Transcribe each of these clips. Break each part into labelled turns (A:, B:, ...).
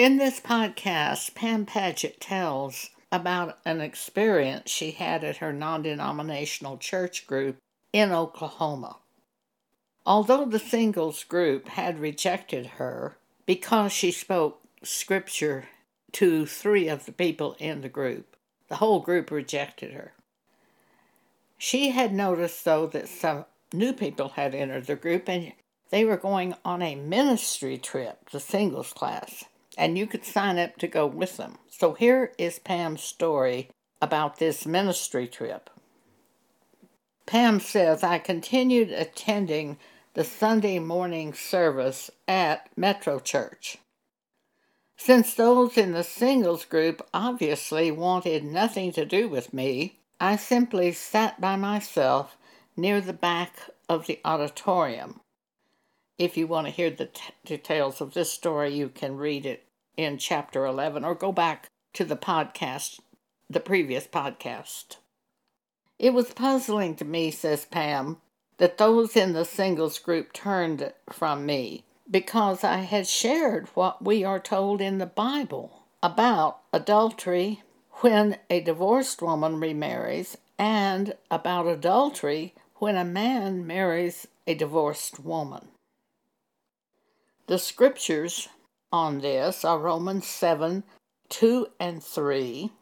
A: In this podcast, Pam Paget tells about an experience she had at her non denominational church group in Oklahoma. Although the singles group had rejected her because she spoke scripture to three of the people in the group, the whole group rejected her. She had noticed, though, that some new people had entered the group and they were going on a ministry trip, the singles class, and you could sign up to go with them. So here is Pam's story about this ministry trip. Pam says, I continued attending the Sunday morning service at Metro Church. Since those in the singles group obviously wanted nothing to do with me, I simply sat by myself near the back of the auditorium. If you want to hear the t- details of this story, you can read it in chapter 11 or go back to the podcast, the previous podcast. It was puzzling to me, says Pam, that those in the singles group turned from me because I had shared what we are told in the Bible about adultery when a divorced woman remarries and about adultery when a man marries a divorced woman. The scriptures on this are Romans 7 2 and 3.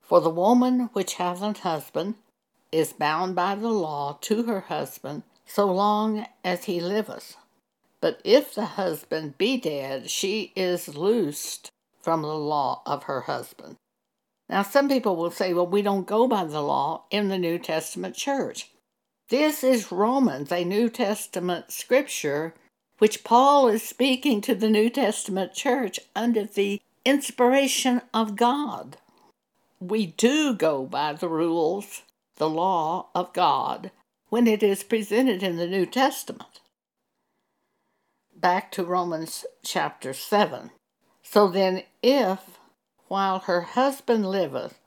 A: For the woman which hath an husband is bound by the law to her husband so long as he liveth. But if the husband be dead, she is loosed from the law of her husband. Now, some people will say, well, we don't go by the law in the New Testament church. This is Romans, a New Testament scripture, which Paul is speaking to the New Testament church under the inspiration of God. We do go by the rules, the law of God, when it is presented in the New Testament. Back to Romans chapter 7. So then, if while her husband liveth,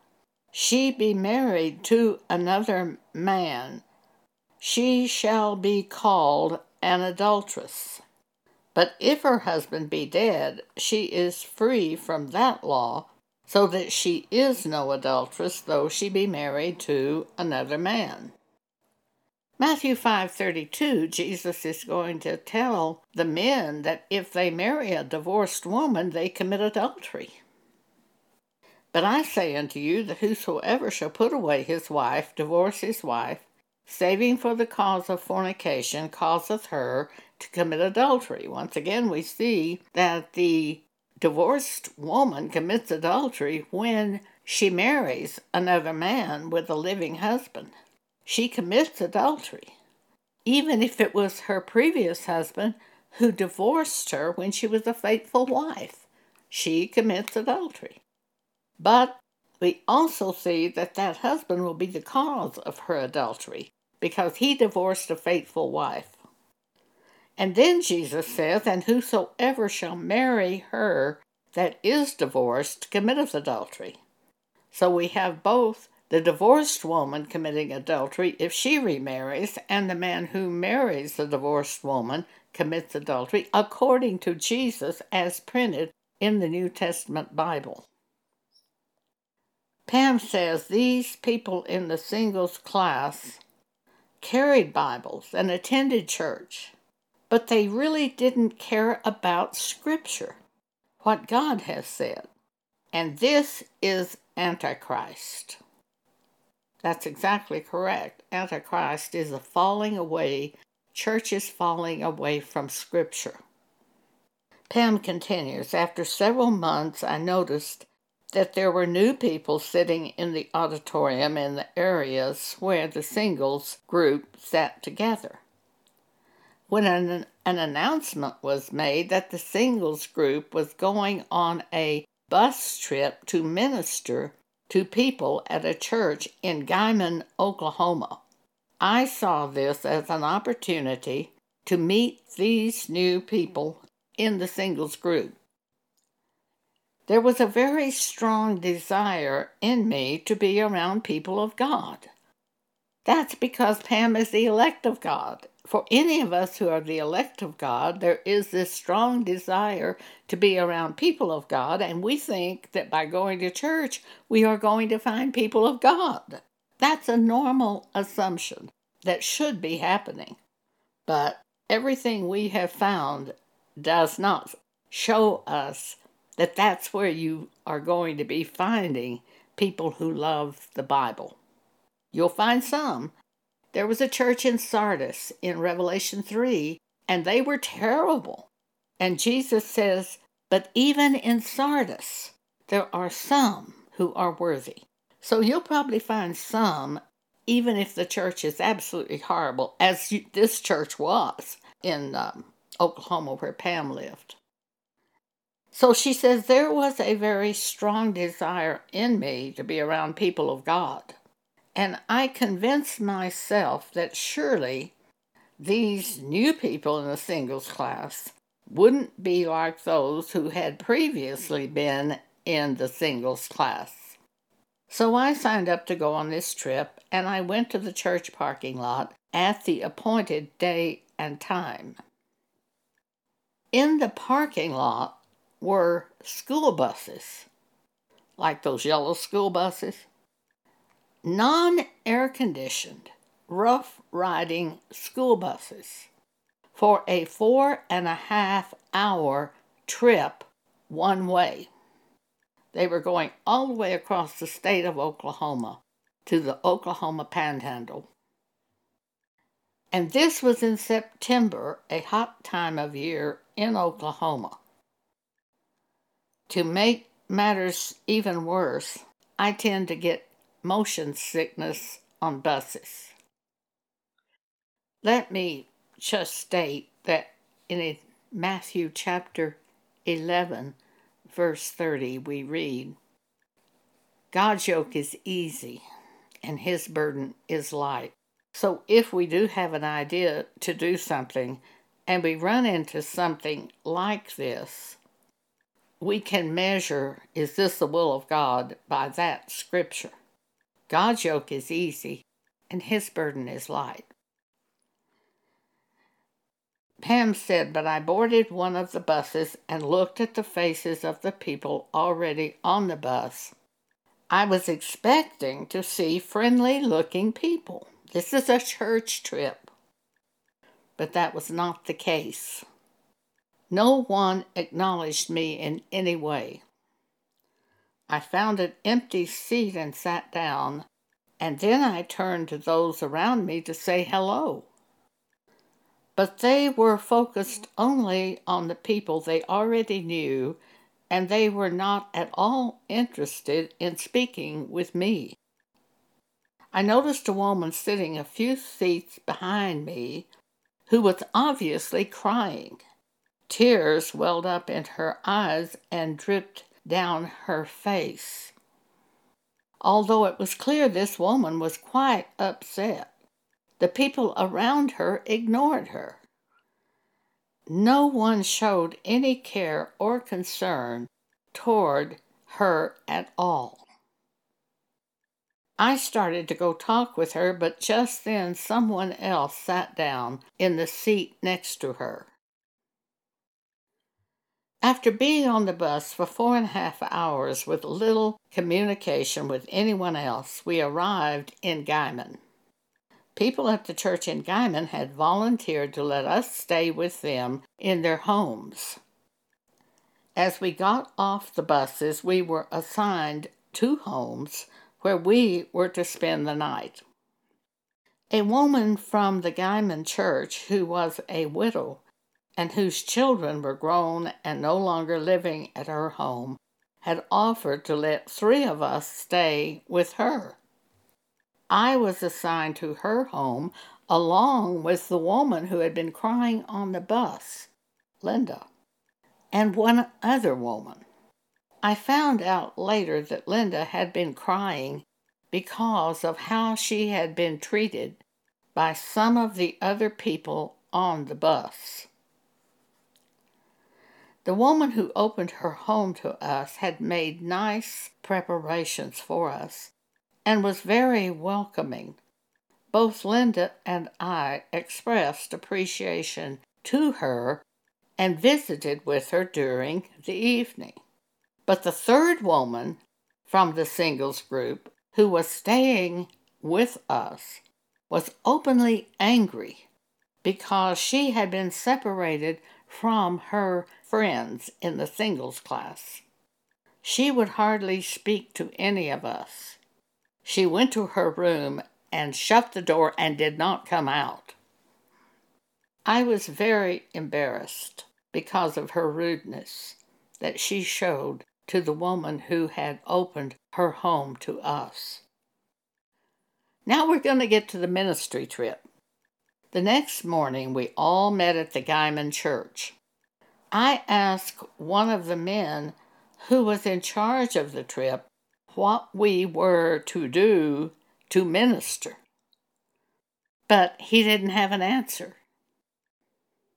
A: she be married to another man, she shall be called an adulteress. But if her husband be dead, she is free from that law, so that she is no adulteress, though she be married to another man. Matthew 5:32 Jesus is going to tell the men that if they marry a divorced woman they commit adultery. But I say unto you that whosoever shall put away his wife, divorce his wife, saving for the cause of fornication, causeth her to commit adultery. Once again, we see that the divorced woman commits adultery when she marries another man with a living husband. She commits adultery, even if it was her previous husband who divorced her when she was a faithful wife. She commits adultery. But we also see that that husband will be the cause of her adultery because he divorced a faithful wife. And then Jesus says, And whosoever shall marry her that is divorced committeth adultery. So we have both the divorced woman committing adultery if she remarries, and the man who marries the divorced woman commits adultery according to Jesus as printed in the New Testament Bible. Pam says these people in the singles class carried Bibles and attended church, but they really didn't care about Scripture, what God has said. And this is Antichrist. That's exactly correct. Antichrist is a falling away, church is falling away from Scripture. Pam continues After several months, I noticed that there were new people sitting in the auditorium in the areas where the singles group sat together. When an, an announcement was made that the singles group was going on a bus trip to minister to people at a church in Guymon, Oklahoma, I saw this as an opportunity to meet these new people in the singles group. There was a very strong desire in me to be around people of God. That's because Pam is the elect of God, for any of us who are the elect of God, there is this strong desire to be around people of God, and we think that by going to church, we are going to find people of God. That's a normal assumption that should be happening. But everything we have found does not show us that that's where you are going to be finding people who love the Bible. You'll find some. There was a church in Sardis in Revelation 3, and they were terrible. And Jesus says, But even in Sardis, there are some who are worthy. So you'll probably find some, even if the church is absolutely horrible, as you, this church was in um, Oklahoma where Pam lived. So she says, There was a very strong desire in me to be around people of God. And I convinced myself that surely these new people in the singles class wouldn't be like those who had previously been in the singles class. So I signed up to go on this trip and I went to the church parking lot at the appointed day and time. In the parking lot were school buses, like those yellow school buses, non air conditioned, rough riding school buses for a four and a half hour trip one way. They were going all the way across the state of Oklahoma to the Oklahoma Panhandle. And this was in September, a hot time of year in Oklahoma. To make matters even worse, I tend to get motion sickness on buses. Let me just state that in Matthew chapter 11, verse 30, we read God's yoke is easy and his burden is light. So if we do have an idea to do something and we run into something like this, we can measure is this the will of God by that scripture. God's yoke is easy and his burden is light. Pam said, but I boarded one of the buses and looked at the faces of the people already on the bus. I was expecting to see friendly looking people. This is a church trip. But that was not the case. No one acknowledged me in any way. I found an empty seat and sat down, and then I turned to those around me to say hello but they were focused only on the people they already knew, and they were not at all interested in speaking with me. I noticed a woman sitting a few seats behind me who was obviously crying. Tears welled up in her eyes and dripped down her face. Although it was clear this woman was quite upset. The people around her ignored her. No one showed any care or concern toward her at all. I started to go talk with her, but just then someone else sat down in the seat next to her. After being on the bus for four and a half hours with little communication with anyone else, we arrived in Guymon. People at the church in Guymon had volunteered to let us stay with them in their homes. As we got off the buses, we were assigned two homes where we were to spend the night. A woman from the Guymon church who was a widow and whose children were grown and no longer living at her home had offered to let three of us stay with her. I was assigned to her home along with the woman who had been crying on the bus, Linda, and one other woman. I found out later that Linda had been crying because of how she had been treated by some of the other people on the bus. The woman who opened her home to us had made nice preparations for us and was very welcoming. both Linda and I expressed appreciation to her and visited with her during the evening. But the third woman from the singles group who was staying with us was openly angry because she had been separated from her friends in the singles class. She would hardly speak to any of us. She went to her room and shut the door and did not come out. I was very embarrassed because of her rudeness that she showed to the woman who had opened her home to us. Now we're going to get to the ministry trip. The next morning, we all met at the Guymon Church. I asked one of the men who was in charge of the trip what we were to do to minister. But he didn't have an answer.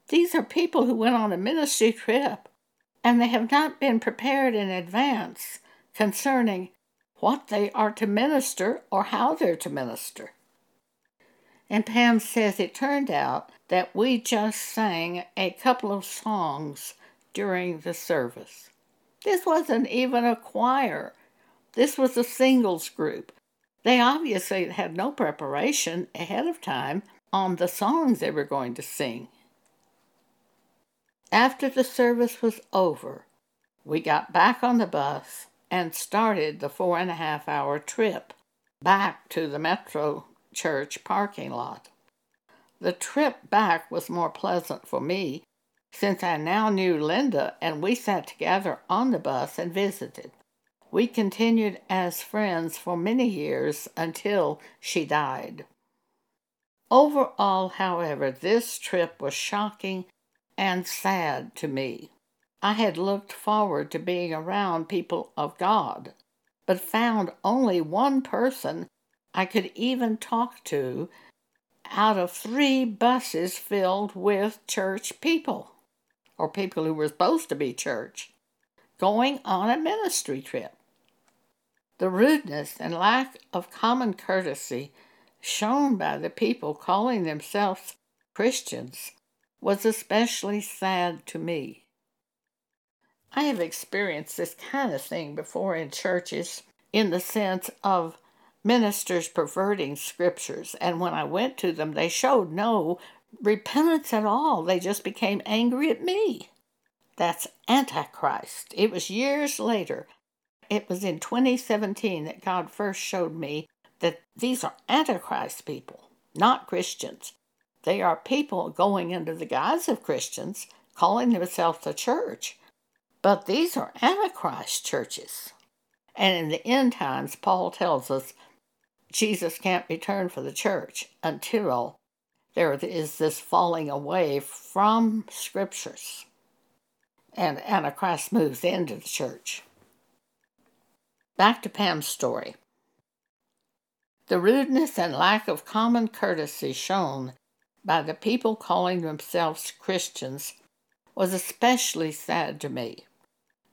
A: These are people who went on a ministry trip and they have not been prepared in advance concerning what they are to minister or how they're to minister. And Pam says it turned out that we just sang a couple of songs during the service. This wasn't even a choir, this was a singles group. They obviously had no preparation ahead of time on the songs they were going to sing. After the service was over, we got back on the bus and started the four and a half hour trip back to the Metro Church parking lot. The trip back was more pleasant for me since I now knew Linda and we sat together on the bus and visited. We continued as friends for many years until she died. Overall, however, this trip was shocking and sad to me. I had looked forward to being around people of God, but found only one person I could even talk to out of three buses filled with church people, or people who were supposed to be church, going on a ministry trip. The rudeness and lack of common courtesy shown by the people calling themselves Christians was especially sad to me. I have experienced this kind of thing before in churches in the sense of ministers perverting scriptures, and when I went to them, they showed no repentance at all. They just became angry at me. That's Antichrist. It was years later it was in 2017 that God first showed me that these are Antichrist people, not Christians. They are people going under the guise of Christians, calling themselves a church. But these are Antichrist churches. And in the end times, Paul tells us Jesus can't return for the church until there is this falling away from scriptures. And Antichrist moves into the church. Back to Pam's story. The rudeness and lack of common courtesy shown by the people calling themselves Christians was especially sad to me.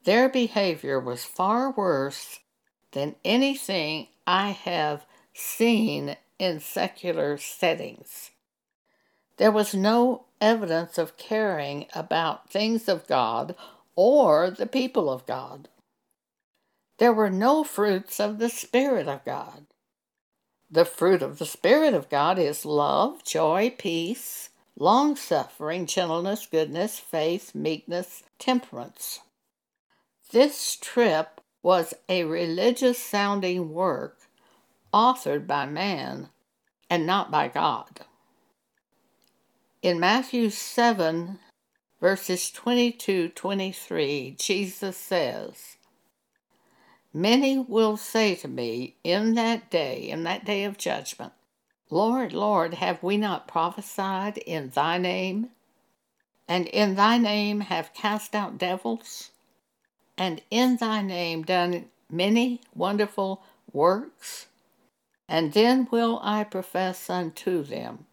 A: Their behavior was far worse than anything I have seen in secular settings. There was no evidence of caring about things of God or the people of God. There were no fruits of the Spirit of God. The fruit of the Spirit of God is love, joy, peace, long suffering, gentleness, goodness, faith, meekness, temperance. This trip was a religious sounding work authored by man and not by God. In Matthew 7, verses 22 23, Jesus says, Many will say to me in that day, in that day of judgment, Lord, Lord, have we not prophesied in thy name? And in thy name have cast out devils? And in thy name done many wonderful works? And then will I profess unto them,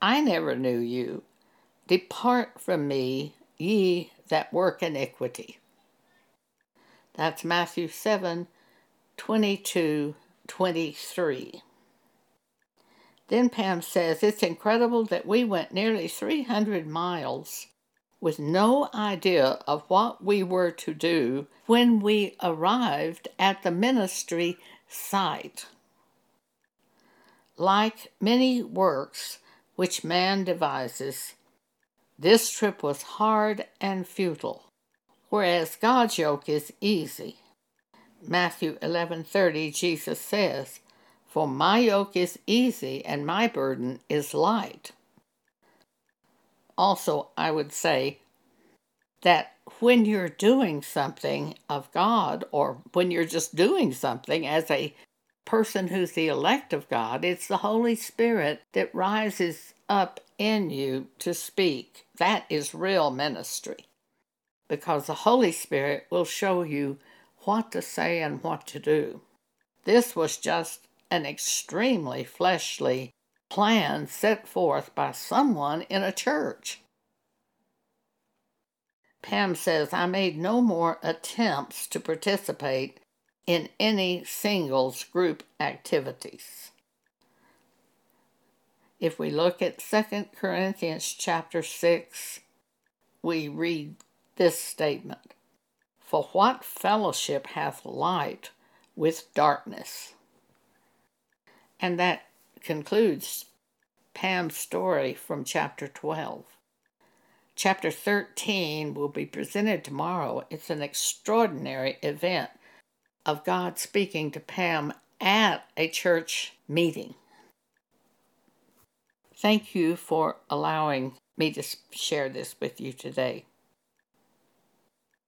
A: I never knew you. Depart from me, ye that work iniquity. That's Matthew 7 22 23. Then Pam says, It's incredible that we went nearly 300 miles with no idea of what we were to do when we arrived at the ministry site. Like many works which man devises, this trip was hard and futile, whereas God's yoke is easy. Matthew 11:30 Jesus says, "For my yoke is easy and my burden is light." Also, I would say that when you're doing something of God or when you're just doing something as a person who's the elect of God, it's the Holy Spirit that rises up in you to speak. That is real ministry because the Holy Spirit will show you what to say and what to do. This was just an extremely fleshly plan set forth by someone in a church. Pam says, I made no more attempts to participate in any singles group activities. If we look at 2 Corinthians chapter 6, we read this statement For what fellowship hath light with darkness? And that concludes Pam's story from chapter 12. Chapter 13 will be presented tomorrow. It's an extraordinary event of God speaking to Pam at a church meeting. Thank you for allowing me to share this with you today.